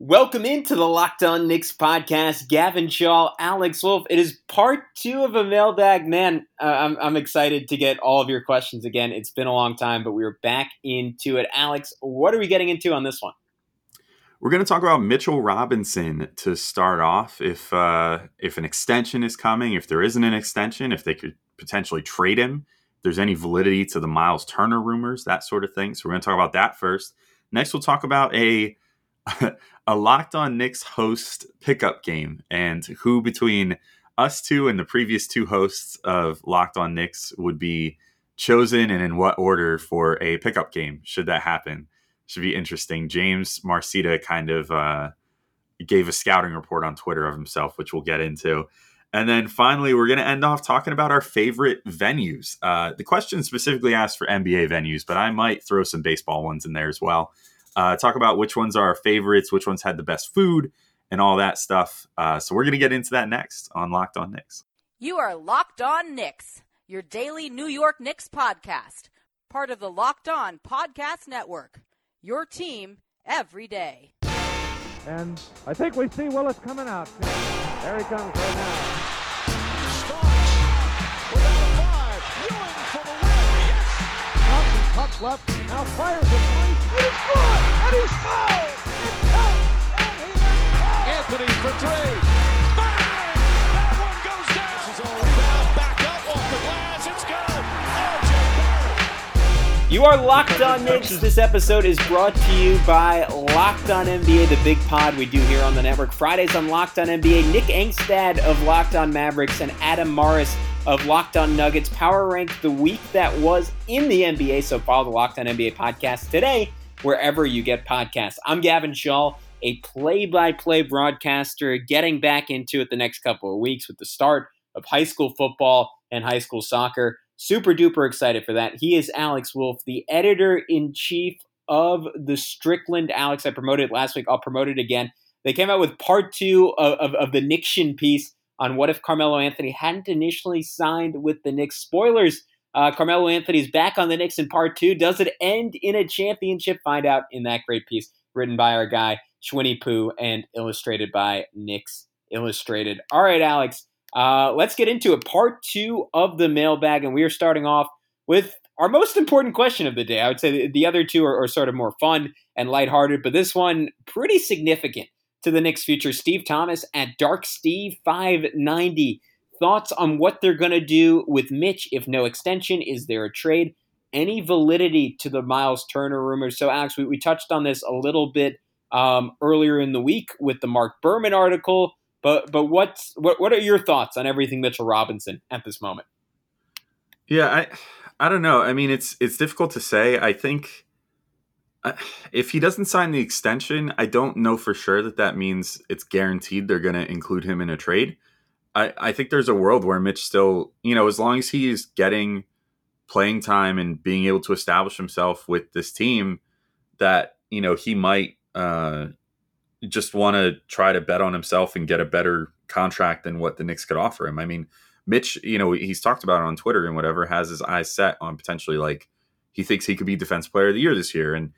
Welcome into the Locked On Knicks podcast. Gavin Shaw, Alex Wolf. It is part two of a mailbag. Man, uh, I'm, I'm excited to get all of your questions again. It's been a long time, but we're back into it. Alex, what are we getting into on this one? We're going to talk about Mitchell Robinson to start off. If uh, if an extension is coming, if there isn't an extension, if they could potentially trade him, if there's any validity to the Myles Turner rumors, that sort of thing. So we're going to talk about that first. Next, we'll talk about a a locked on Knicks host pickup game and who between us two and the previous two hosts of Locked on Knicks would be chosen and in what order for a pickup game should that happen. Should be interesting. James Marcita kind of uh, gave a scouting report on Twitter of himself, which we'll get into. And then finally, we're going to end off talking about our favorite venues. Uh, the question specifically asked for NBA venues, but I might throw some baseball ones in there as well uh, talk about which ones are our favorites, which ones had the best food, and all that stuff. Uh, so we're going to get into that next on Locked On Knicks. You are Locked On Knicks, your daily New York Knicks podcast, part of the Locked On Podcast Network. Your team every day. And I think we see Willis coming out. There he comes right now. Puck left, now fires a three. It is good, and he's fouled. It counts, and he is Anthony for three. Bang! That one goes down. This is all about back up off the glass. It's good. You are Locked On Knicks. This episode is brought to you by Locked On NBA, the big pod we do here on the network. Fridays on Locked On NBA. Nick Angstadt of Locked On Mavericks and Adam Morris of Locked On Nuggets power Rank the week that was in the NBA. So follow the Locked On NBA podcast today, wherever you get podcasts. I'm Gavin Shaw, a play by play broadcaster, getting back into it the next couple of weeks with the start of high school football and high school soccer. Super duper excited for that. He is Alex Wolf, the editor in chief of the Strickland. Alex, I promoted last week. I'll promote it again. They came out with part two of, of, of the Niction piece on what if Carmelo Anthony hadn't initially signed with the Knicks. Spoilers uh, Carmelo Anthony's back on the Knicks in part two. Does it end in a championship? Find out in that great piece written by our guy, Shwinny Poo, and illustrated by Knicks Illustrated. All right, Alex, uh, let's get into it. Part two of the mailbag, and we are starting off with our most important question of the day. I would say the, the other two are, are sort of more fun and lighthearted, but this one pretty significant to the Knicks future. Steve Thomas at Dark Steve 590. Thoughts on what they're going to do with Mitch if no extension? Is there a trade? Any validity to the Myles Turner rumors? So, Alex, we, we touched on this a little bit um, earlier in the week with the Marc Berman article. But but what's what what are your thoughts on everything Mitchell Robinson at this moment? Yeah, I I don't know. I mean, it's it's difficult to say. I think if he doesn't sign the extension, I don't know for sure that that means it's guaranteed they're going to include him in a trade. I, I think there's a world where Mitch still, you know, as long as he's getting playing time and being able to establish himself with this team, that, you know, he might uh, just want to try to bet on himself and get a better contract than what the Knicks could offer him. I mean, Mitch, you know, he's talked about it on Twitter and whatever, has his eyes set on potentially like he thinks he could be defense player of the year this year. And and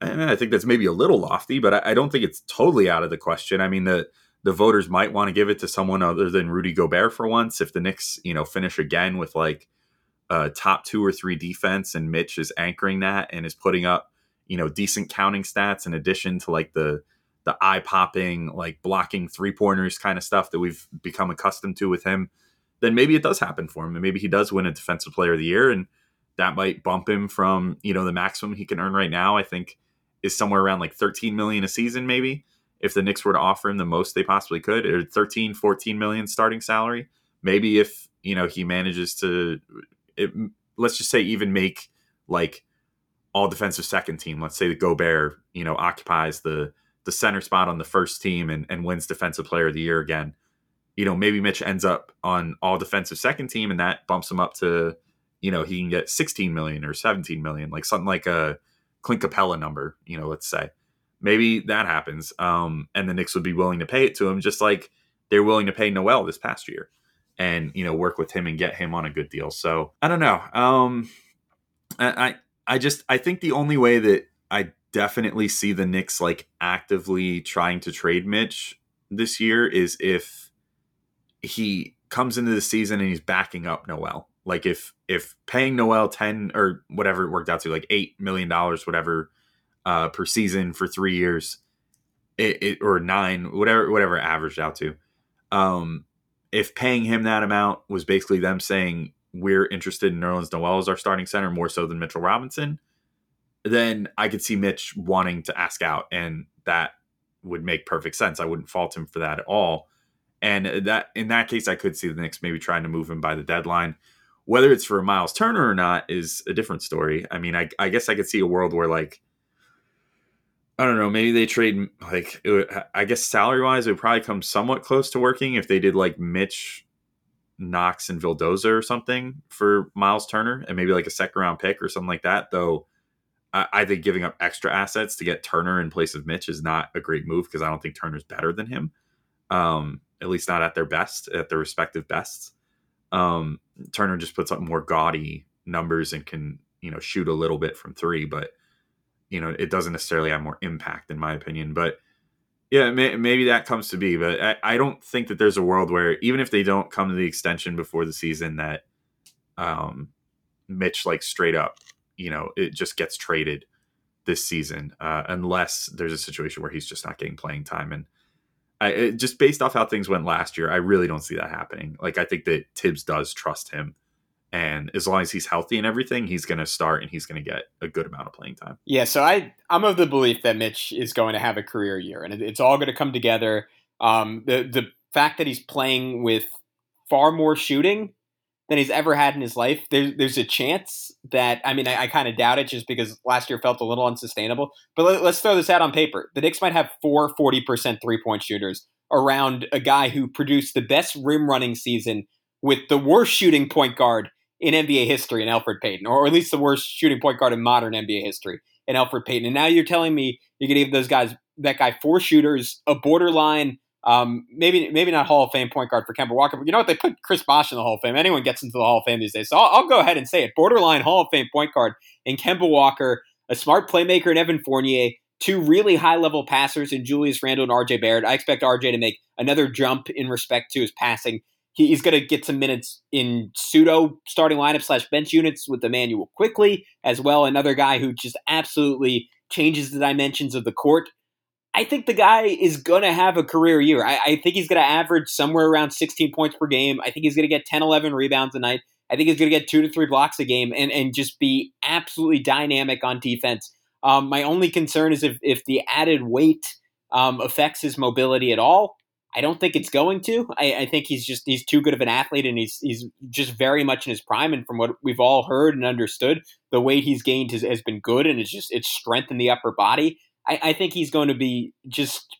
I think that's maybe a little lofty, but I, I don't think it's totally out of the question. I mean, the the voters might want to give it to someone other than Rudy Gobert for once. If the Knicks, you know, finish again with like a top two or three defense, and Mitch is anchoring that and is putting up, you know, decent counting stats in addition to like the the eye popping, like blocking three pointers kind of stuff that we've become accustomed to with him, then maybe it does happen for him, and maybe he does win a Defensive Player of the Year, and that might bump him from you know the maximum he can earn right now. I think is somewhere around like 13 million a season maybe if the Knicks were to offer him the most they possibly could or 13 14 million starting salary. Maybe if you know he manages to it, let's just say even make like all defensive second team. Let's say the Gobert you know occupies the the center spot on the first team and, and wins defensive player of the year again. You know maybe Mitch ends up on all defensive second team and that bumps him up to you know he can get 16 million or 17 million like something like a Clint Capela number, you know, let's say. Maybe that happens. Um, and the Knicks would be willing to pay it to him, just like they're willing to pay Noel this past year and, you know, work with him and get him on a good deal. So I don't know. Um, I, I just, I think the only way that I definitely see the Knicks like actively trying to trade Mitch this year is if he comes into the season and he's backing up Noel. Like if if paying Noel ten or whatever it worked out to, like eight million dollars, whatever uh, per season for three years, it, it or nine, whatever whatever averaged out to. Um, if paying him that amount was basically them saying we're interested in Nerlens Noel as our starting center more so than Mitchell Robinson, then I could see Mitch wanting to ask out, and that would make perfect sense. I wouldn't fault him for that at all. And that in that case, I could see the Knicks maybe trying to move him by the deadline. Whether it's for Myles Turner or not is a different story. I mean, I, I guess I could see a world where like I don't know, maybe they trade like would, I guess salary wise, it would probably come somewhat close to working if they did like Mitch, Knox, and Vildoza or something for Myles Turner, and maybe like a second round pick or something like that. Though I, I think giving up extra assets to get Turner in place of Mitch is not a great move because I don't think Turner's better than him. Um, at least not at their best, at their respective bests. Um, Turner just puts up more gaudy numbers and can you know shoot a little bit from three, but you know it doesn't necessarily have more impact in my opinion. But yeah, may, maybe that comes to be, but I, I, don't think that there's a world where even if they don't come to the extension before the season, that um, Mitch like straight up, you know, it just gets traded this season, uh, unless there's a situation where he's just not getting playing time and I, just based off how things went last year, I really don't see that happening. Like I think that Thibs does trust him, and as long as he's healthy and everything, he's going to start and he's going to get a good amount of playing time. Yeah, so I I'm of the belief that Mitch is going to have a career year, and it's all going to come together. Um, the the fact that he's playing with far more shooting than he's ever had in his life. There's there's a chance that I mean I, I kind of doubt it just because last year felt a little unsustainable. But let, us throw this out on paper. The Knicks might have four 40% three point shooters around a guy who produced the best rim running season with the worst shooting point guard in NBA history in Elfrid Payton, or at least the worst shooting point guard in modern NBA history in Elfrid Payton. And now you're telling me you're to give those guys that guy four shooters, a borderline um, maybe maybe not Hall of Fame point guard for Kemba Walker, but you know what? They put Chris Bosh in the Hall of Fame. Anyone gets into the Hall of Fame these days. So I'll, I'll go ahead and say it. Borderline Hall of Fame point guard in Kemba Walker, a smart playmaker in Evan Fournier, two really high level passers in Julius Randle and RJ Barrett. I expect RJ to make another jump in respect to his passing. He, he's going to get some minutes in pseudo starting lineup slash bench units with Immanuel Quickley as well. Another guy who just absolutely changes the dimensions of the court I think the guy is going to have a career year. I, I think he's going to average somewhere around 16 points per game. I think he's going to get 10, 11 rebounds a night. I think he's going to get two to three blocks a game and, and just be absolutely dynamic on defense. Um, my only concern is if, if the added weight um, affects his mobility at all. I don't think it's going to. I, I, think he's just he's too good of an athlete, and he's he's just very much in his prime. And from what we've all heard and understood, the weight he's gained has, has been good, and it's just it's strengthened the upper body. I, I think he's going to be just,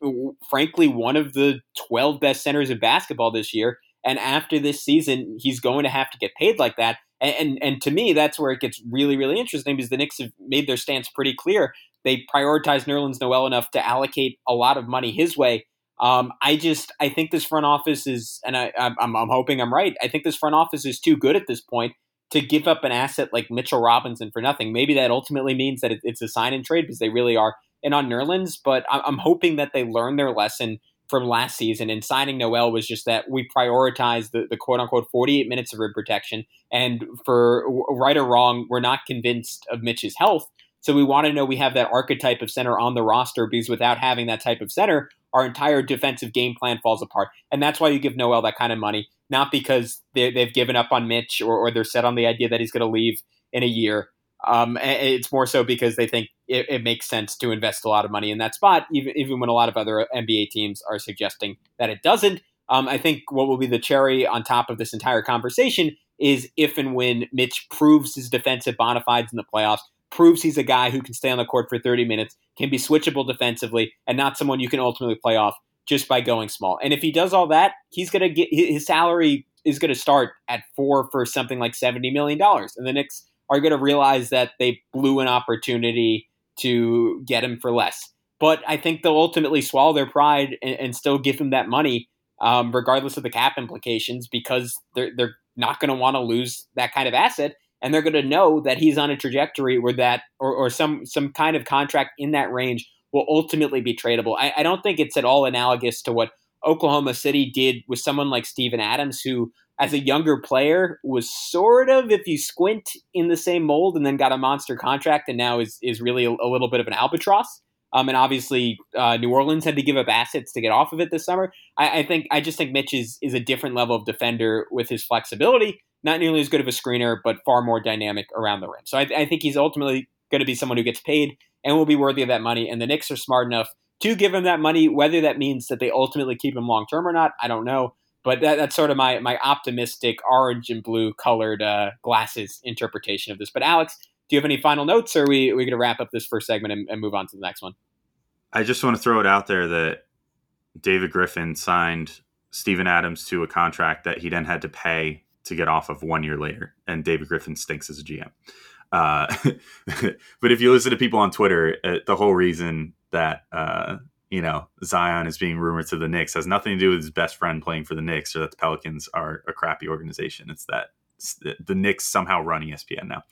frankly, one of the 12 best centers in basketball this year. And after this season, he's going to have to get paid like that. And, and, and to me, that's where it gets really, really interesting because the Knicks have made their stance pretty clear. They prioritize Nerlens Noel enough to allocate a lot of money his way. Um, I just I think this front office is, and I, I'm, I'm hoping I'm right. I think this front office is too good at this point to give up an asset like Mitchell Robinson for nothing. Maybe that ultimately means that it's a sign and trade because they really are and on Nerlens, but I'm hoping that they learn their lesson from last season. And signing Noel was just that we prioritize the, the quote unquote 48 minutes of rim protection. And for right or wrong, we're not convinced of Mitch's health. So we want to know we have that archetype of center on the roster because without having that type of center, our entire defensive game plan falls apart. And that's why you give Noel that kind of money, not because they, have given up on Mitch or, or they're set on the idea that he's going to leave in a year. Um, it's more so because they think it, it, makes sense to invest a lot of money in that spot, even even when a lot of other NBA teams are suggesting that it doesn't. Um, I think what will be the cherry on top of this entire conversation is if and when Mitch proves his defensive bona fides in the playoffs, proves he's a guy who can stay on the court for 30 minutes, can be switchable defensively, and not someone you can ultimately play off just by going small. And if he does all that, he's going to get his salary is going to start at four for something like $70 million. And the Knicks are going to realize that they blew an opportunity to get him for less. But I think they'll ultimately swallow their pride and, and still give him that money, um, regardless of the cap implications, because they're they're not going to want to lose that kind of asset. and they're going to know that he's on a trajectory where that or, or some some kind of contract in that range will ultimately be tradable. I, I don't think it's at all analogous to what Oklahoma City did with someone like Steven Adams, who as a younger player was sort of, if you squint, in the same mold, and then got a monster contract, and now is is really a, a little bit of an albatross. Um, and obviously, uh, New Orleans had to give up assets to get off of it this summer. I, I, think I just think Mitch is is a different level of defender with his flexibility. Not nearly as good of a screener, but far more dynamic around the rim. So I, I think he's ultimately going to be someone who gets paid and will be worthy of that money. And the Knicks are smart enough to give him that money. Whether that means that they ultimately keep him long term or not, I don't know. But that, that's sort of my my optimistic orange and blue colored uh, glasses interpretation of this. But Alex, do you have any final notes, or are we we going to wrap up this first segment and, and move on to the next one? I just want to throw it out there that David Griffin signed Steven Adams to a contract that he then had to pay to get off of one year later, and David Griffin stinks as a GM. Uh, but if you listen to people on Twitter, uh, the whole reason that uh, you know Zion is being rumored to the Knicks has nothing to do with his best friend playing for the Knicks or that the Pelicans are a crappy organization. It's that the Knicks somehow run ESPN now.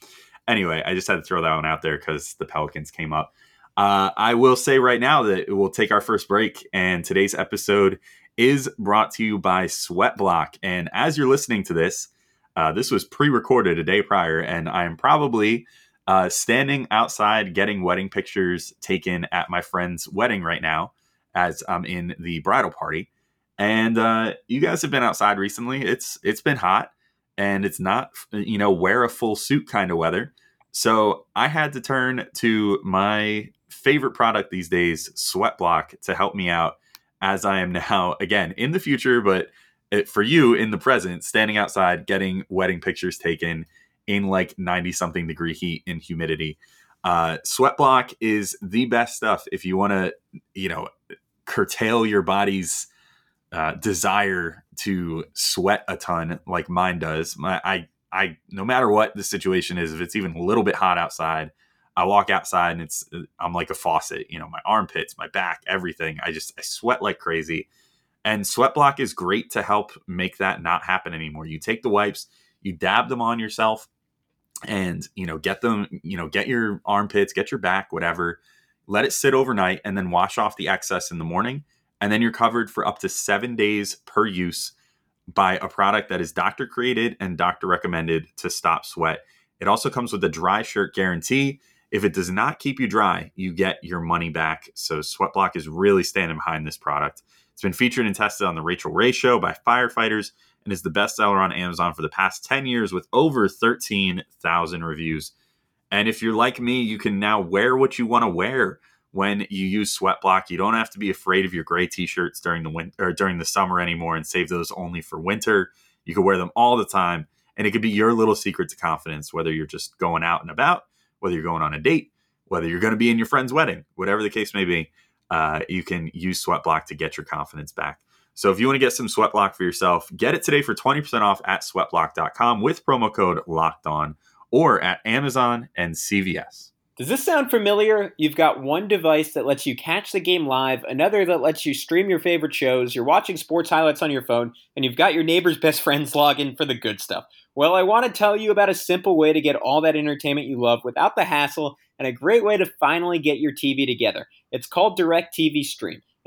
Anyway, I just had to throw that one out there because the Pelicans came up. Uh, I will say right now that we'll take our first break, and today's episode is brought to you by Sweatblock. And as you're listening to this, uh, this was pre-recorded a day prior, and I'm probably uh, standing outside getting wedding pictures taken at my friend's wedding right now, as I'm in the bridal party. And uh, you guys have been outside recently. It's it's been hot, and it's not you know wear a full suit kind of weather. So I had to turn to my favorite product these days, Sweatblock, to help me out as I am now again in the future, but it, for you in the present, standing outside getting wedding pictures taken in like 90 something degree heat and humidity. Uh, sweat block is the best stuff if you want to, you know, curtail your body's uh, desire to sweat a ton like mine does. My, I, I, no matter what the situation is, if it's even a little bit hot outside, I walk outside and it's, I'm like a faucet, you know, my armpits, my back, everything. I just, I sweat like crazy. And sweat block is great to help make that not happen anymore. You take the wipes, you dab them on yourself, and you know, get them, you know, get your armpits, get your back, whatever. Let it sit overnight and then wash off the excess in the morning. And then you're covered for up to seven days per use by a product that is doctor created and doctor recommended to stop sweat. It also comes with a dry shirt guarantee. If it does not keep you dry, you get your money back. So Sweatblock is really standing behind this product. It's been featured and tested on the Rachael Ray Show by firefighters and is the bestseller on Amazon for the past 10 years with over 13,000 reviews. And if you're like me, you can now wear what you want to wear when you use Sweatblock. You don't have to be afraid of your gray t-shirts during the winter or during the summer anymore and save those only for winter. You can wear them all the time and it could be your little secret to confidence whether you're just going out and about, whether you're going on a date, whether you're going to be in your friend's wedding, whatever the case may be uh, you can use Sweatblock to get your confidence back. So if you want to get some Sweatblock for yourself, get it today for 20% off at sweatblock.com with promo code locked on or at Amazon and CVS. Does this sound familiar? You've got one device that lets you catch the game live, another that lets you stream your favorite shows, you're watching sports highlights on your phone, and you've got your neighbor's best friends log in for the good stuff. Well, I want to tell you about a simple way to get all that entertainment you love without the hassle and a great way to finally get your TV together. It's called DirecTV Stream,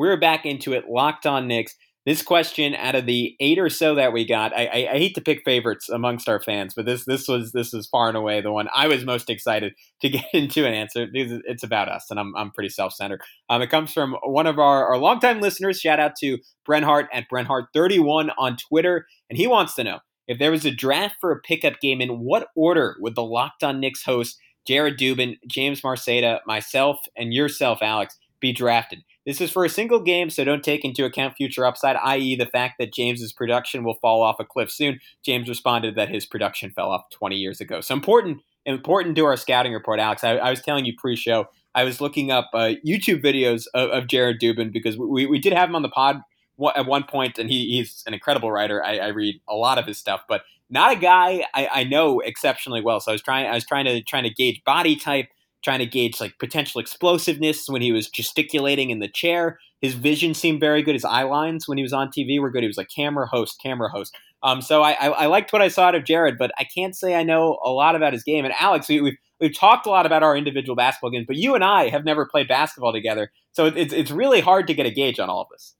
we're back into it. Locked on Knicks this question out of the eight or so that we got, I, I, I, hate to pick favorites amongst our fans, but this this was this is far and away the one I was most excited to get into an answer because it's about us, and I'm I'm pretty self centered. Um, it comes from one of our our longtime listeners. Shout out to Brenhart at Brenhart31 on Twitter, and he wants to know if there was a draft for a pickup game, in what order would the Locked On Knicks host Jared Dubin, James Marceda, myself, and yourself, Alex, be drafted? This is for a single game, so don't take into account future upside, i.e., the fact that James's production will fall off a cliff soon. James responded that his production fell off 20 years ago. So important important to our scouting report, Alex. I, I was telling you pre-show, I was looking up uh, YouTube videos of, of, Jared Dubin because we, we did have him on the pod at one point, and he, he's an incredible writer. I, I, read a lot of his stuff, but not a guy I, I know exceptionally well. So I was trying I was trying to trying to gauge body type trying to gauge like potential explosiveness when he was gesticulating in the chair. His vision seemed very good. His eye lines when he was on TV were good. He was like camera host, camera host. Um, so I, I, I liked what I saw out of Jared, but I can't say I know a lot about his game. And Alex, we, we've we've talked a lot about our individual basketball games, but you and I have never played basketball together, so it's it's really hard to get a gauge on all of this.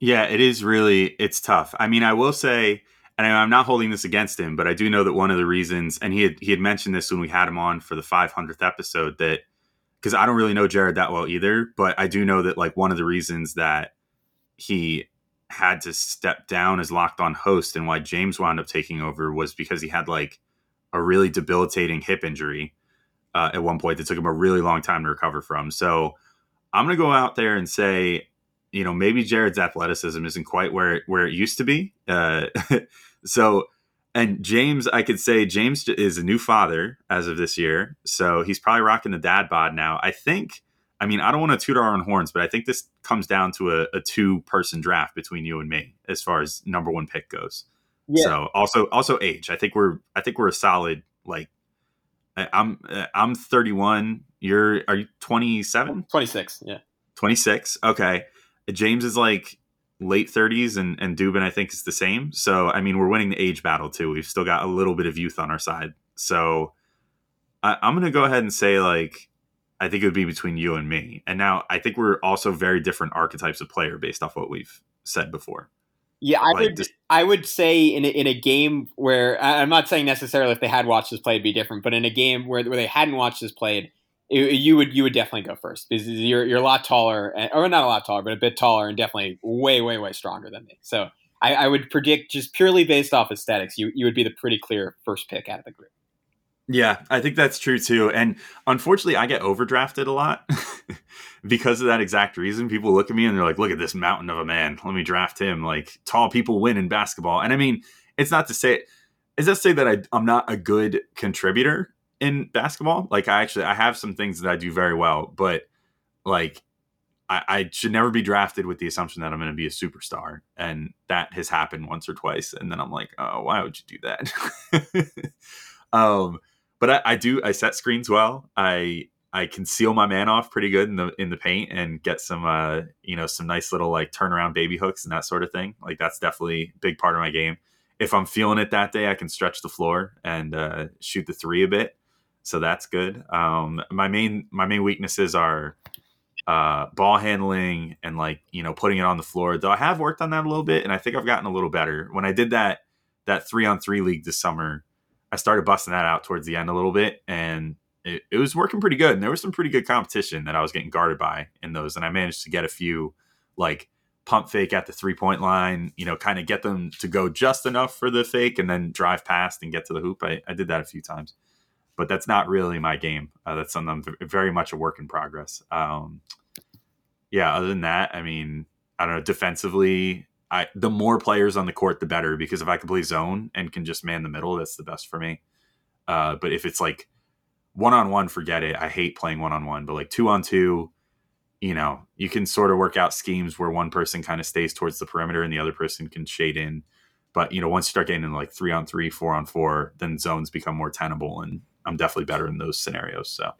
Yeah, it is really it's tough. I mean, I will say and I'm not holding this against him, but I do know that one of the reasons, and he had he had mentioned this when we had him on for the 500th episode, that because I don't really know Jared that well either, but I do know that like one of the reasons that he had to step down as locked on host and why James wound up taking over was because he had like a really debilitating hip injury uh, at one point that took him a really long time to recover from. So I'm gonna go out there and say, you know, maybe Jared's athleticism isn't quite where where it used to be. Uh, So, and James, I could say James is a new father as of this year. So he's probably rocking the dad bod now. I think, I mean, I don't want to toot our own horns, but I think this comes down to a, a two person draft between you and me as far as number one pick goes. Yeah. So also, also age. I think we're, I think we're a solid, like, I'm, uh, I'm 31. You're, are you 27? 26. Yeah. 26. Okay. James is like late 30s and and Dubin I think is the same. So I mean we're winning the age battle too. We've still got a little bit of youth on our side. So I, I'm gonna go ahead and say like I think it would be between you and me. And now I think we're also very different archetypes of player based off what we've said before. Yeah, I like would. Just, I would say in a, in a game where I'm not saying necessarily if they had watched this play it'd be different, but in a game where where they hadn't watched this played, you would you would definitely go first because you're you're a lot taller, or not a lot taller, but a bit taller, and definitely way way way stronger than me. So I, I would predict just purely based off aesthetics, you you would be the pretty clear first pick out of the group. Yeah, I think that's true too. And unfortunately, I get overdrafted a lot because of that exact reason. People look at me and they're like, "Look at this mountain of a man. Let me draft him." Like tall people win in basketball. And I mean, it's not to say it's not to say that I, I'm not a good contributor in basketball. Like I actually I have some things that I do very well, but like I, I should never be drafted with the assumption that I'm going to be a superstar, and that has happened once or twice. And then I'm like, oh, why would you do that? um, but I, I do I set screens well. I I conceal my man off pretty good in the in the paint and get some uh you know some nice little like turnaround baby hooks and that sort of thing. Like that's definitely a big part of my game. If I'm feeling it that day, I can stretch the floor and uh, shoot the three a bit so that's good. Um, my main my main weaknesses are uh, ball handling and like you know putting it on the floor. Though I have worked on that a little bit, and I think I've gotten a little better. When I did that that three on three league this summer, I started busting that out towards the end a little bit, and it, it was working pretty good. And there was some pretty good competition that I was getting guarded by in those, and I managed to get a few like pump fake at the three point line, you know, kind of get them to go just enough for the fake and then drive past and get to the hoop. I, I did that a few times but that's not really my game. Uh, that's something I'm very much a work in progress. Um, yeah, other than that, I mean, I don't know. Defensively, I the more players on the court, the better because if I can play zone and can just man the middle, that's the best for me. Uh, but if it's like one on one, forget it. I hate playing one on one. But like two on two, you know, you can sort of work out schemes where one person kind of stays towards the perimeter and the other person can shade in. But you know, once you start getting in like three on three, four on four, then zones become more tenable and I'm definitely better in those scenarios. So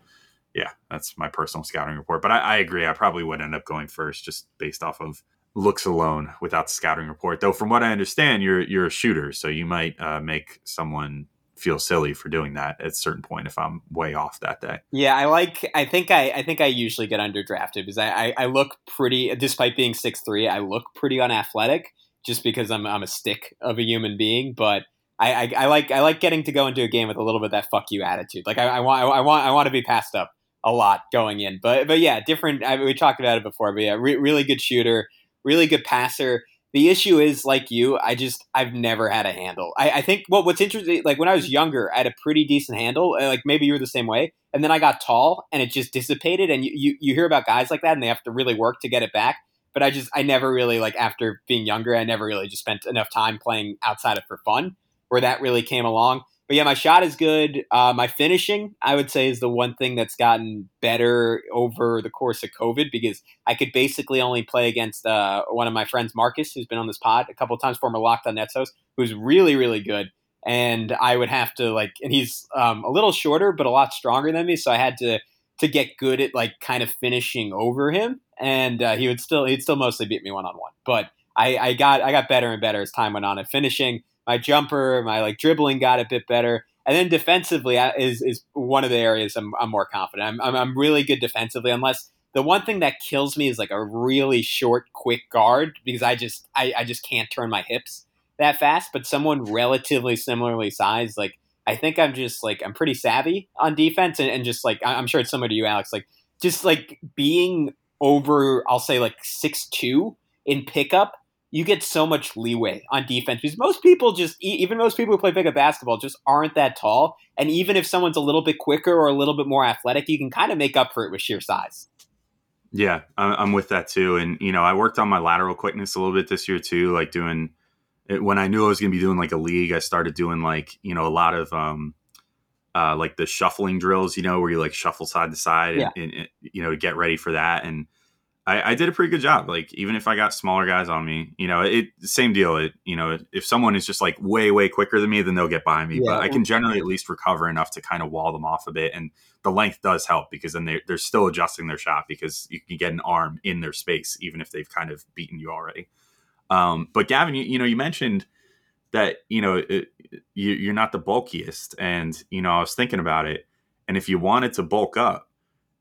yeah, that's my personal scouting report. But I, I, agree. I probably would end up going first just based off of looks alone without the scouting report. Though from what I understand, you're you're a shooter, so you might uh, make someone feel silly for doing that at a certain point if I'm way off that day. Yeah, I like. I think I. I think I usually get underdrafted because I, I, I look pretty, despite being six three. I look pretty unathletic just because I'm I'm a stick of a human being, but I, I, I, like I like getting to go into a game with a little bit of that fuck you attitude. Like I, I want I want I want to be passed up a lot going in. But but yeah, different. I, we talked about it before. But yeah, re- really good shooter, really good passer. The issue is like you, I just I've never had a handle. I, I think what what's interesting, like when I was younger, I had a pretty decent handle. Like maybe you were the same way, and then I got tall, and it just dissipated. And you, you you hear about guys like that, and they have to really work to get it back. But I just I never really like after being younger, I never really just spent enough time playing outside of for fun where that really came along. but yeah, my shot is good. Uh, my finishing, I would say, is the one thing that's gotten better over the course of COVID because I could basically only play against uh, one of my friends, Marcus, who's been on this pod a couple times, former Locked on Nets host, who's really, really good. And I would have to like, and he's um, a little shorter, but a lot stronger than me. So I had to to get good at like kind of finishing over him, and uh, he would still he'd still mostly beat me one on one. But I, I got I got better and better as time went on at finishing. My jumper, my like dribbling got a bit better, and then defensively is is one of the areas I'm, I'm more confident. I'm, I'm I'm really good defensively, unless the one thing that kills me is like a really short, quick guard because I just I, I just can't turn my hips that fast. But someone relatively similarly sized, like I think I'm just like I'm pretty savvy on defense, and, and just like I'm sure it's similar to you, Alex. Like just like being over, I'll say like six two in pickup, you get so much leeway on defense because most people just even most people who play pickup basketball just aren't that tall, and even if someone's a little bit quicker or a little bit more athletic, you can kind of make up for it with sheer size. Yeah, I'm with that too. And you know, I worked on my lateral quickness a little bit this year too, like doing when I knew I was going to be doing like a league, I started doing like you know a lot of um, uh, like the shuffling drills, you know, where you like shuffle side to side, and, Yeah. and, and, you know to get ready for that. And I, I did a pretty good job. Like even if I got smaller guys on me, you know, it same deal. It you know if someone is just like way way quicker than me, then they'll get by me. Yeah. But I can generally at least recover enough to kind of wall them off a bit, and the length does help because then they, they're still adjusting their shot because you can get an arm in their space even if they've kind of beaten you already. Um, but Gavin, you, you know, you mentioned that you know it, you, you're not the bulkiest, and you know I was thinking about it, and if you wanted to bulk up,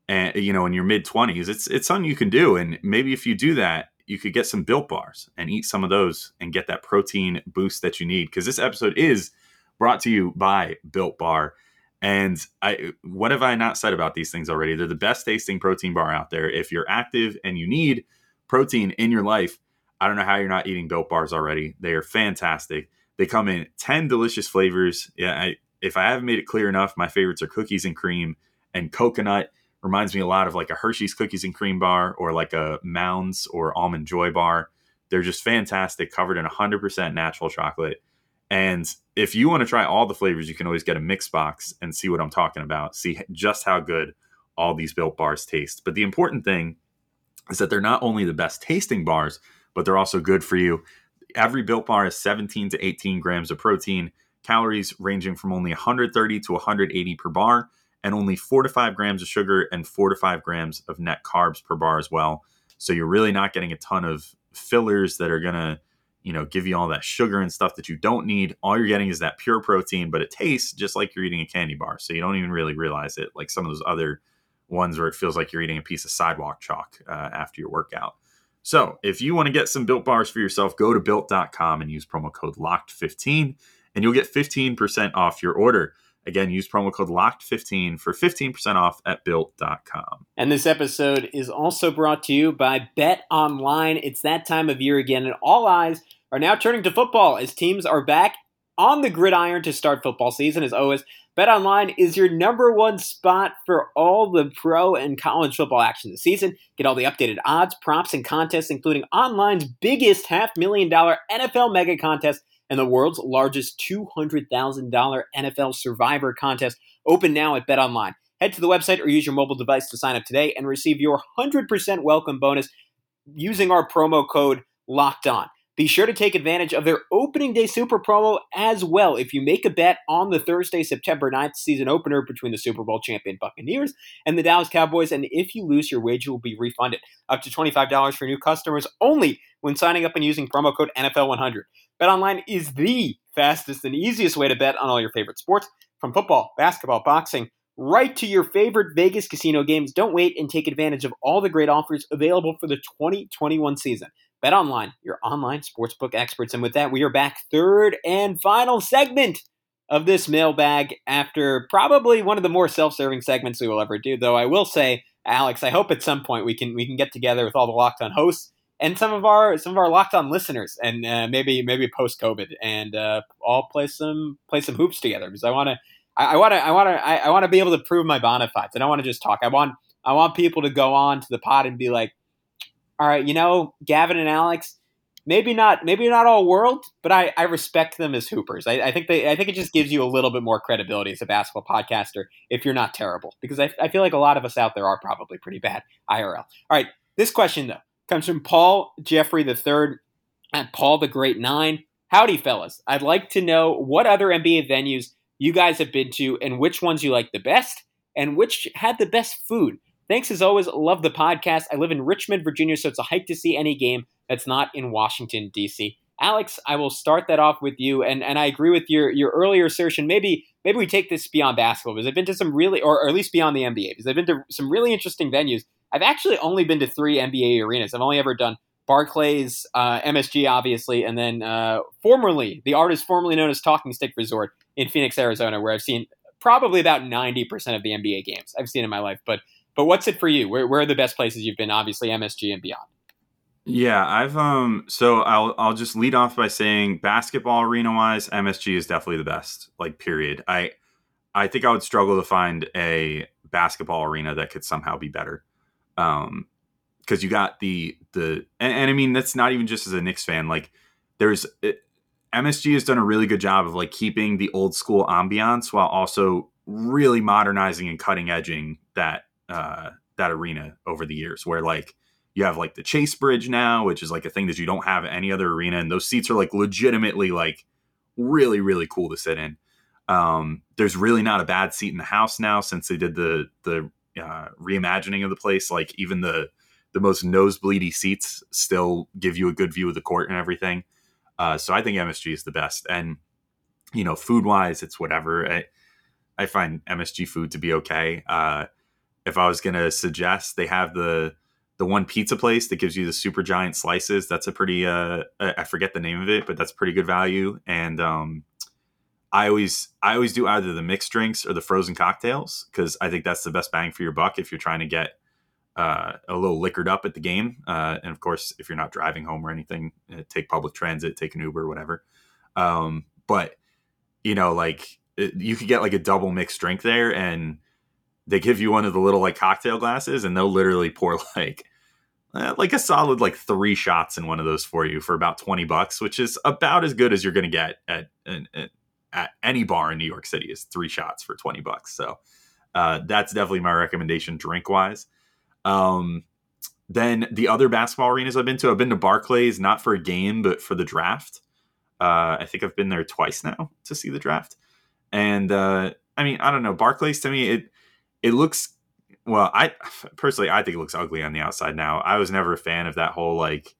and you know in your mid twenties, it's it's something you can do, and maybe if you do that, you could get some built bars and eat some of those and get that protein boost that you need. Because this episode is brought to you by Built Bar. And I, what have I not said about these things already? They're the best tasting protein bar out there. If you're active and you need protein in your life, I don't know how you're not eating Built Bars already. They are fantastic. They come in 10 delicious flavors. Yeah, I, if I haven't made it clear enough, my favorites are cookies and cream and coconut. Reminds me a lot of like a Hershey's cookies and cream bar or like a Mounds or Almond Joy bar. They're just fantastic, covered in 100% natural chocolate. And if you want to try all the flavors, you can always get a mix box and see what I'm talking about. See just how good all these built bars taste. But the important thing is that they're not only the best tasting bars, but they're also good for you. Every built bar is 17 to 18 grams of protein, calories ranging from only 130 to 180 per bar, and only four to five grams of sugar and four to five grams of net carbs per bar as well. So you're really not getting a ton of fillers that are gonna, you know, give you all that sugar and stuff that you don't need. All you're getting is that pure protein, but it tastes just like you're eating a candy bar. So you don't even really realize it, like some of those other ones where it feels like you're eating a piece of sidewalk chalk uh, after your workout. So if you want to get some built bars for yourself, go to built.com and use promo code LOCKED15 and you'll get 15% off your order. Again, use promo code LOCKED15 for 15% off at built.com. And this episode is also brought to you by Bet Online. It's that time of year again, and all eyes are now turning to football as teams are back on the gridiron to start football season. As always, Bet Online is your number one spot for all the pro and college football action this season. Get all the updated odds, props, and contests, including online's biggest half million dollar NFL mega contest and the world's largest $200,000 NFL Survivor contest. Open now at Bet Online. Head to the website or use your mobile device to sign up today and receive your 100% welcome bonus using our promo code LOCKED ON. Be sure to take advantage of their opening day super promo as well. If you make a bet on the Thursday, September 9th season opener between the Super Bowl champion Buccaneers and the Dallas Cowboys, and if you lose, your wager will be refunded up to $25 for new customers only when signing up and using promo code NFL100. BetOnline is the fastest and easiest way to bet on all your favorite sports, from football, basketball, boxing, right to your favorite Vegas casino games. Don't wait and take advantage of all the great offers available for the 2021 season. Bet Online, your online sportsbook experts. And with that, we are back third and final segment of this mailbag after probably one of the more self-serving segments we will ever do. Though I will say, Alex, I hope at some point we can we can get together with all the Locked On hosts and some of our some of our Locked On listeners, and uh, maybe maybe post COVID, and uh, all play some play some hoops together because I want to. I want to. I want to. I want to be able to prove my bona fides. And I don't want to just talk. I want. I want people to go on to the pod and be like, "All right, you know, Gavin and Alex, maybe not maybe not all world, but I, I respect them as hoopers. I, I, think they I think it just gives you a little bit more credibility as a basketball podcaster if you're not terrible. Because I, I feel like a lot of us out there are probably pretty bad IRL. All right, this question though comes from Paul Jeffrey the third and Paul the Great Nine. Howdy, fellas. I'd like to know what other NBA venues you guys have been to and which ones you like the best and which had the best food. Thanks as always. Love the podcast. I live in Richmond, Virginia, so it's a hike to see any game that's not in Washington, D.C. Alex, I will start that off with you, and, and I agree with your your earlier assertion. Maybe maybe we take this beyond basketball because I've been to some really, or, or at least beyond the NBA, because I've been to some really interesting venues. I've actually only been to three NBA arenas. I've only ever done Barclays, uh, MSG, obviously, and then uh, formerly the artist formerly known as Talking Stick Resort in Phoenix, Arizona, where I've seen probably about ninety percent of the NBA games I've seen in my life. But but what's it for you? Where, where are the best places you've been? Obviously, MSG and beyond. Yeah, I've um so I'll I'll just lead off by saying basketball arena wise, MSG is definitely the best. Like period. I I think I would struggle to find a basketball arena that could somehow be better. Um because you got the the and, and, I mean that's not even just as a Knicks fan. Like there's it, MSG has done a really good job of like keeping the old school ambiance while also really modernizing and cutting edging that uh, that arena over the years, where like you have like the Chase Bridge now, which is like a thing that you don't have at any other arena, and those seats are like legitimately like really really cool to sit in. Um, there's really not a bad seat in the house now since they did the the uh, reimagining of the place. Like even the the most nosebleedy seats still give you a good view of the court and everything. Uh, so I think MSG is the best. And you know, food wise, it's whatever. I, I find MSG food to be okay. Uh, if I was to suggest, they have the the one pizza place that gives you the super giant slices. That's a pretty uh, I forget the name of it, but that's pretty good value. And um, I always I always do either the mixed drinks or the frozen cocktails because I think that's the best bang for your buck if you're trying to get uh, a little liquored up at the game. Uh, and of course, if you're not driving home or anything, uh, take public transit, take an Uber, whatever. Um, but you know, like it, you could get like a double mixed drink there and they give you one of the little like cocktail glasses and they'll literally pour like uh, like a solid like three shots in one of those for you for about 20 bucks which is about as good as you're going to get at, at, at any bar in new york city is three shots for 20 bucks. So uh, that's definitely my recommendation drink wise um, then the other basketball arenas i've been to i've been to barclays not for a game but for the draft. Uh, i think i've been there twice now to see the draft. And uh, i mean i don't know barclays to me it it looks well i personally i think it looks ugly on the outside now. I was never a fan of that whole like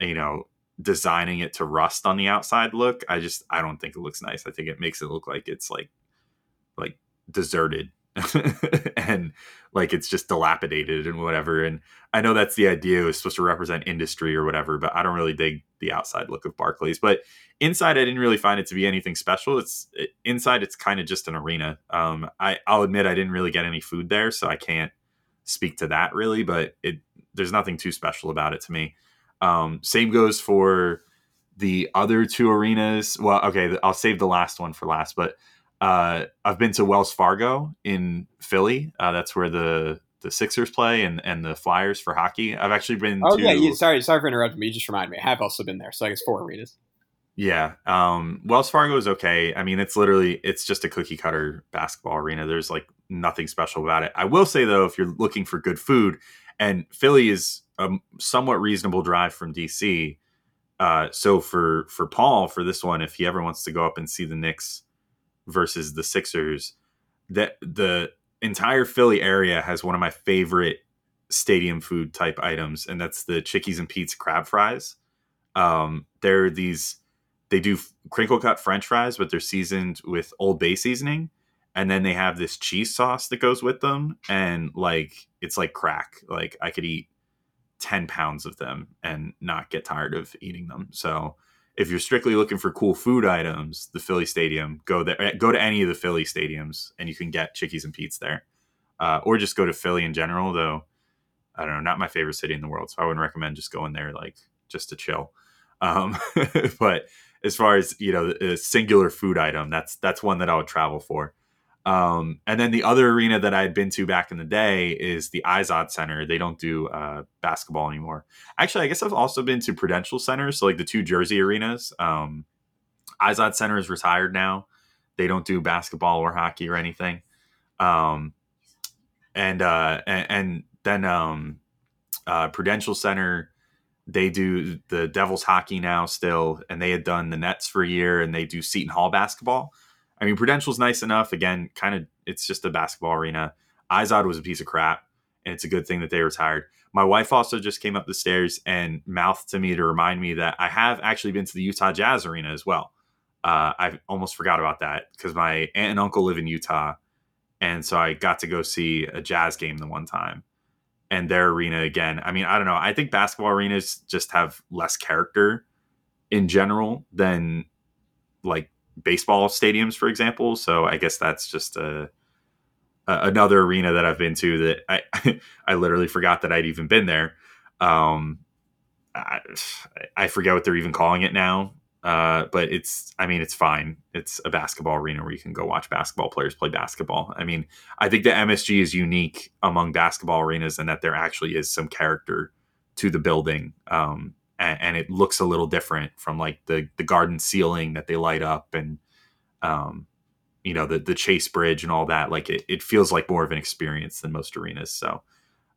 you know designing it to rust on the outside look i just i don't think it looks nice i think it makes it look like it's like like deserted and like it's just dilapidated and whatever. And I know that's the idea; it's supposed to represent industry or whatever, but I don't really dig the outside look of Barclays. But inside, I didn't really find it to be anything special. It's it, inside; it's kind of just an arena. Um, I I'll admit I didn't really get any food there, so I can't speak to that really. But it there's nothing too special about it to me. Um, same goes for the other two arenas. Well, okay, I'll save the last one for last, but uh, I've been to Wells Fargo in Philly. Uh, that's where the the Sixers play and and the Flyers for hockey. I've actually been. Oh to, yeah, you, sorry, sorry for interrupting me. You just reminded me. I have also been there, so I guess four arenas. Yeah, um, Wells Fargo is okay. I mean, it's literally it's just a cookie cutter basketball arena. There's like nothing special about it. I will say though, if you're looking for good food, and Philly is a somewhat reasonable drive from DC. Uh, so for for Paul for this one, if he ever wants to go up and see the Knicks versus the Sixers, that the entire Philly area has one of my favorite stadium food type items, and that's the Chickies and Pete's crab fries. Um, they're these they do crinkle cut French fries, but they're seasoned with Old Bay seasoning, and then they have this cheese sauce that goes with them, and like it's like crack. Like I could eat ten pounds of them and not get tired of eating them. So if you're strictly looking for cool food items, the Philly Stadium, go there. Eh, go to any of the Philly stadiums, and you can get Chickies and Pete's there, uh, or just go to Philly in general. Though I don't know, not my favorite city in the world, so I wouldn't recommend just going there like just to chill. Um, but as far as you know, a singular food item, that's that's one that I would travel for. Um, and then the other arena that I had been to back in the day is the Izod Center. They don't do uh, basketball anymore. Actually, I guess I've also been to Prudential Center, so like the two Jersey arenas. Um, Izod Center is retired now. They don't do basketball or hockey or anything. Um, and, uh, and and then um, uh, Prudential Center, they do the Devils hockey now still, and they had done the Nets for a year, and they do Seton Hall basketball. I mean, Prudential's nice enough. Again, kind of, it's just a basketball arena. Izod was a piece of crap, and it's a good thing that they retired. My wife also just came up the stairs and mouthed to me to remind me that I have actually been to the Utah Jazz Arena as well. Uh, I almost forgot about that because my aunt and uncle live in Utah, and so I got to go see a Jazz game the one time. And their arena again. I mean, I don't know. I think basketball arenas just have less character in general than like baseball stadiums, for example. So I guess that's just a, a another arena that I've been to that I I literally forgot that I'd even been there. Um, I, I forget what they're even calling it now. Uh, but it's I mean it's fine. It's a basketball arena where you can go watch basketball players play basketball. I mean I think the MSG is unique among basketball arenas and that there actually is some character to the building. Um, and, and, it looks a little different from like the the garden ceiling that they light up and um, you know the the chase bridge and all that like it, it feels like more of an experience than most arenas. So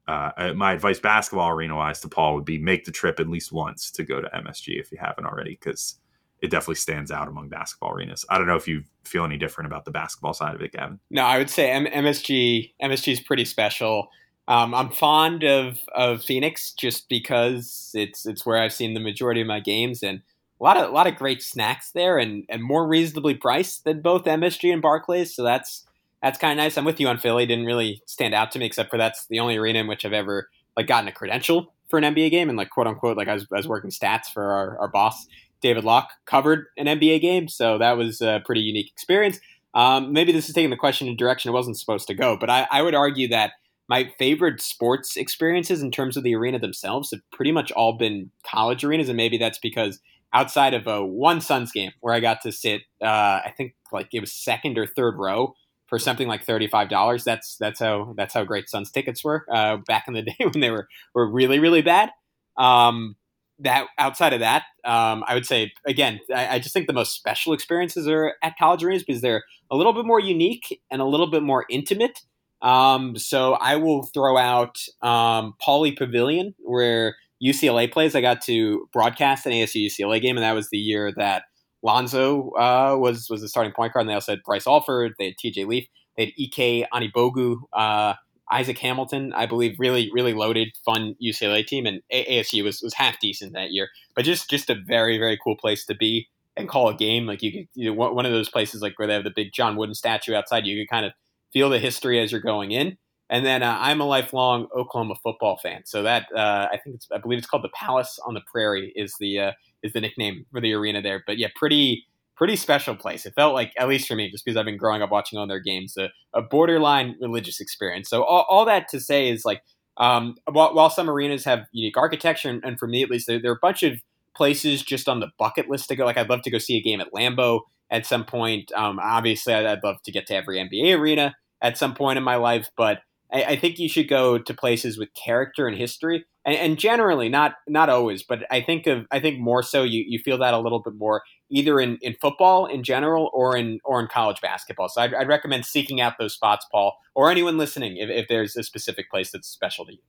uh, my advice basketball arena wise to paul would be make the trip at least once to go to msg if you haven't already because it definitely stands out among basketball arenas. I don't know if you feel any different about the basketball side of it gavin. No i would say M- msg msg is pretty special um, I'm fond of, of Phoenix just because it's it's where I've seen the majority of my games and a lot of a lot of great snacks there and, and more reasonably priced than both MSG and Barclays. So that's that's kind of nice. I'm with you on Philly. Didn't really stand out to me except for that's the only arena in which I've ever like gotten a credential for an NBA game and like quote unquote like I was, I was working stats for our, our boss David Locke covered an NBA game, so that was a pretty unique experience. Um, maybe this is taking the question in a direction it wasn't supposed to go, but I, I would argue that my favorite sports experiences in terms of the arena themselves have pretty much all been college arenas, and maybe that's because outside of a one Suns game where I got to sit, uh, I think like it was second or third row for something like thirty five dollars. That's that's how that's how great Suns tickets were uh, back in the day when they were were really really bad. Um, that outside of that, um, I would say again, I, I, just think the most special experiences are at college arenas because they're a little bit more unique and a little bit more intimate. Um, so I will throw out um, Pauley Pavilion, where UCLA plays. I got to broadcast an ASU UCLA game, and that was the year that Lonzo uh, was was the starting point guard. And they also had Bryce Alford, they had TJ Leaf, they had Ike Anigbogu, uh, Isaac Hamilton. I believe really really loaded, fun UCLA team, and ASU was was half decent that year. But just just a very very cool place to be and call a game. Like you could you know, one of those places like where they have the big John Wooden statue outside. You could kind of feel the history as you're going in. And then uh, I'm a lifelong Oklahoma football fan, so that uh, I think it's, I believe it's called the Palace on the Prairie is the uh, is the nickname for the arena there. But yeah, pretty pretty special place. It felt like at least for me, just because I've been growing up watching all their games, a, a borderline religious experience. So all, all that to say is like um, while, while, some arenas have unique architecture, and, and for me at least, there, there, are a bunch of places just on the bucket list to go. Like I'd love to go see a game at Lambeau at some point. Um, obviously, I'd, I'd love to get to every NBA arena at some point in my life, but I, I think you should go to places with character and history, and, and, generally, not not always, but I think of I think more so you, you feel that a little bit more either in, in football in general or in or in college basketball. So I'd, I'd recommend seeking out those spots, Paul, or anyone listening, if, if there's a specific place that's special to you.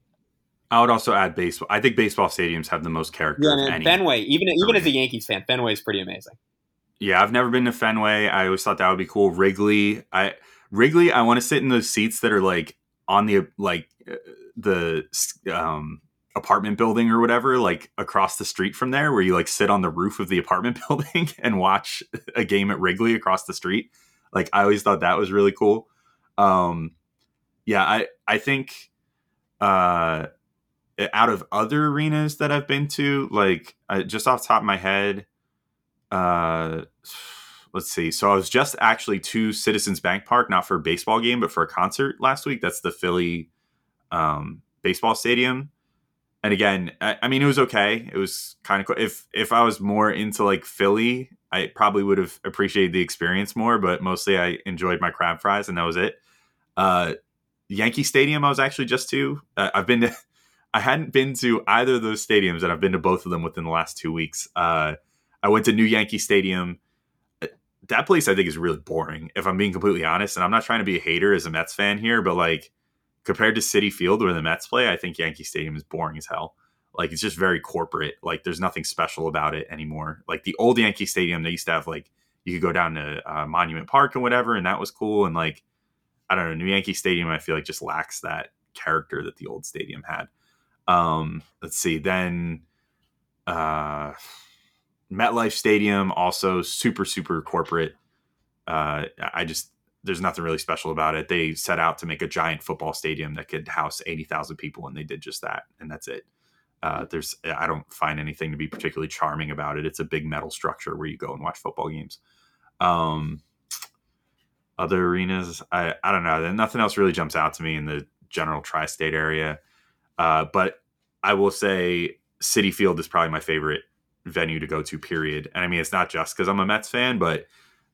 I would also add baseball. I think baseball stadiums have the most character. Yeah, Fenway, even even as a Yankees fan, Fenway is pretty amazing. Yeah, I've never been to Fenway. I always thought that would be cool. Wrigley, I Wrigley, I want to sit in those seats that are like on the like uh, the um apartment building or whatever like across the street from there where you like sit on the roof of the apartment building and watch a game at Wrigley across the street. Like I always thought that was really cool. Um yeah I I think uh out of other arenas that I've been to like just off top of my head uh let's see. So I was just actually to Citizens Bank Park, not for a baseball game, but for a concert last week. That's the Philly um, baseball stadium. And again, I, I, mean, it was okay. It was kind of cool. If if I was more into like Philly I probably would have appreciated the experience more, but mostly I enjoyed my crab fries, and that was it. Uh, Yankee Stadium, I was actually just to. Uh, I've been to. I hadn't been to either of those stadiums, and I've been to both of them within the last two weeks. Uh, I went to New Yankee Stadium. That place, I think, is really boring. If I'm being completely honest, and I'm not trying to be a hater as a Mets fan here, but like compared to Citi Field where the Mets play, I think Yankee Stadium is boring as hell. Like it's just very corporate. Like there's nothing special about it anymore. Like the old Yankee Stadium, they used to have like you could go down to uh, Monument Park and whatever, and that was cool. And like I don't know, New Yankee Stadium, I feel like just lacks that character that the old stadium had. Um, let's see. Then uh, MetLife Stadium, also super, super corporate. Uh, I just, there's nothing really special about it. They set out to make a giant football stadium that could house 80,000 people, and they did just that. And that's it. Uh, there's, I don't find anything to be particularly charming about it. It's a big metal structure where you go and watch football games. Um, other arenas, I, I don't know. Nothing else really jumps out to me in the general tri-state area. Uh, but I will say Citi Field is probably my favorite venue to go to. Period. And I mean, it's not just because I'm a Mets fan, but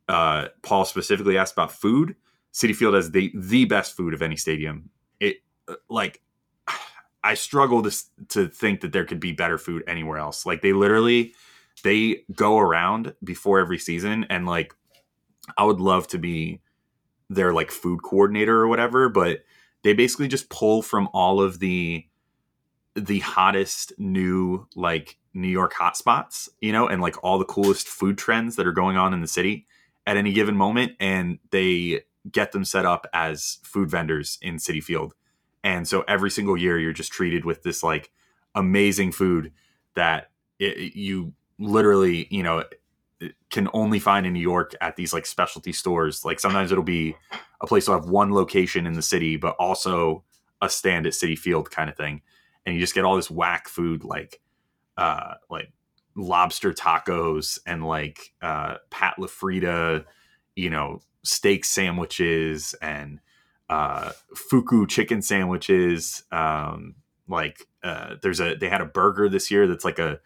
uh, Paul specifically asked about food. Citi Field has the the best food of any stadium. It uh, like I struggle to to think that there could be better food anywhere else. Like they literally they go around before every season and like I would love to be their like food coordinator or whatever, but they basically just pull from all of the the hottest new like New York hotspots, you know, and like all the coolest food trends that are going on in the city at any given moment, and they get them set up as food vendors in Citi Field. And so every single year, you're just treated with this like amazing food that it, you literally, you know, can only find in New York at these like specialty stores. Like sometimes it'll be a place will have one location in the city, but also a stand at Citi Field kind of thing. And you just get all this whack food like uh like lobster tacos and like uh Pat LaFrida, you know, steak sandwiches and uh fuku chicken sandwiches. Um like uh there's a they had a burger this year that's like a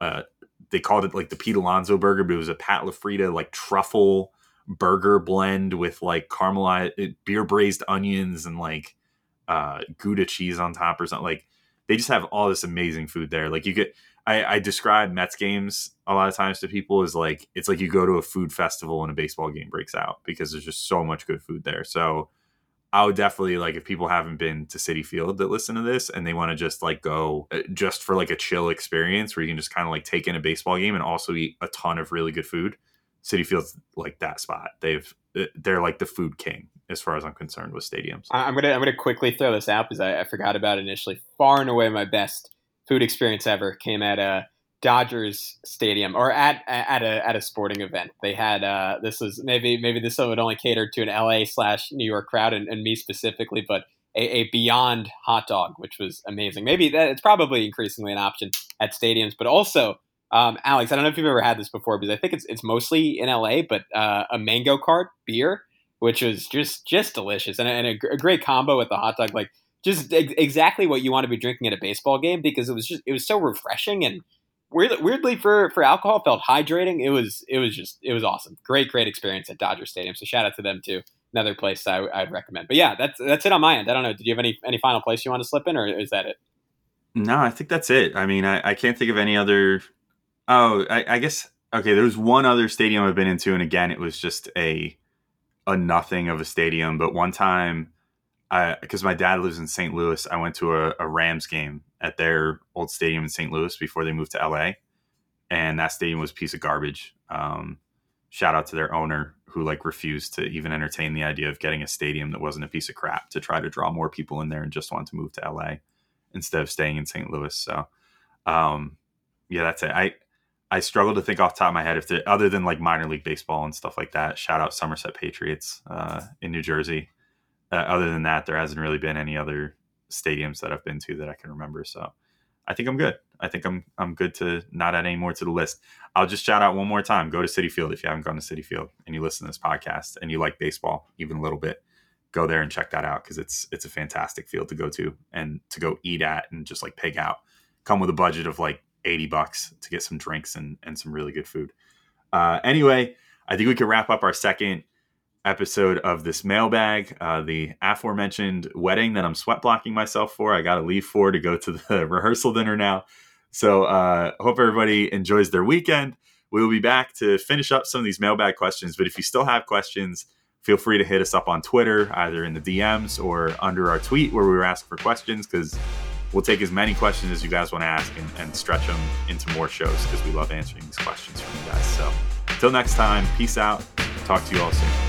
uh they called it like the Pete Alonso burger, but it was a Pat LaFrida like truffle burger blend with like caramelized beer braised onions and like uh Gouda cheese on top or something. Like they just have all this amazing food there. Like you get I, I describe Mets games a lot of times to people is like it's like you go to a food festival and a baseball game breaks out because there's just so much good food there. So I would definitely like if people haven't been to Citi Field that listen to this and they want to just like go uh, just for like a chill experience where you can just kind of like take in a baseball game and also eat a ton of really good food. Citi Field's like that spot. They've uh, they're like the food king as far as I'm concerned with stadiums. I'm gonna I'm gonna quickly throw this out because I, I forgot about it initially. Far and away my best food experience ever came at a Dodgers stadium or at at a at a sporting event. They had uh, this was maybe maybe this would only cater to an LA slash New York crowd and, and me specifically, but a, a, Beyond hot dog, which was amazing. Maybe that it's probably increasingly an option at stadiums, but also um, Alex, I don't know if you've ever had this before because I think it's it's mostly in LA, but uh, a mango cart beer, which was just just delicious and, a, and a, a great combo with the hot dog, like just ex- exactly what you want to be drinking at a baseball game because it was just it was so refreshing and weirdly, weirdly for for alcohol felt hydrating. It was it was just it was awesome. Great great experience at Dodger Stadium. So shout out to them too. Another place I, I'd recommend. But yeah, that's that's it on my end. I don't know. Did you have any any final place you want to slip in, or is that it? No, I think that's it. I mean, I, I can't think of any other. Oh, I, I guess okay. There was one other stadium I've been into, and again, it was just a a nothing of a stadium. But one time, I because my dad lives in St. Louis, I went to a, a Rams game at their old stadium in St. Louis before they moved to LA, and that stadium was a piece of garbage. Um, shout out to their owner who like refused to even entertain the idea of getting a stadium that wasn't a piece of crap to try to draw more people in there and just wanted to move to LA instead of staying in St. Louis. So, um, yeah, that's it. I I struggle to think off the top of my head if there, other than like minor league baseball and stuff like that. Shout out Somerset Patriots uh, in New Jersey. Uh, other than that, there hasn't really been any other stadiums that I've been to that I can remember. So I think I'm good. I think I'm I'm good to not add any more to the list. I'll just shout out one more time. Go to Citi Field if you haven't gone to Citi Field and you listen to this podcast and you like baseball even a little bit. Go there and check that out because it's it's a fantastic field to go to and to go eat at and just like pig out. Come with a budget of like 80 bucks to get some drinks and, and some really good food. Uh, anyway, I think we can wrap up our second episode of this mailbag. Uh, the aforementioned wedding that I'm sweat blocking myself for, I got to leave for to go to the rehearsal dinner now. So, uh, hope everybody enjoys their weekend. We will be back to finish up some of these mailbag questions. But if you still have questions, feel free to hit us up on Twitter, either in the DMs or under our tweet where we were asked for questions, because we'll take as many questions as you guys want to ask and, and stretch them into more shows because we love answering these questions from you guys. So, until next time, peace out. Talk to you all soon.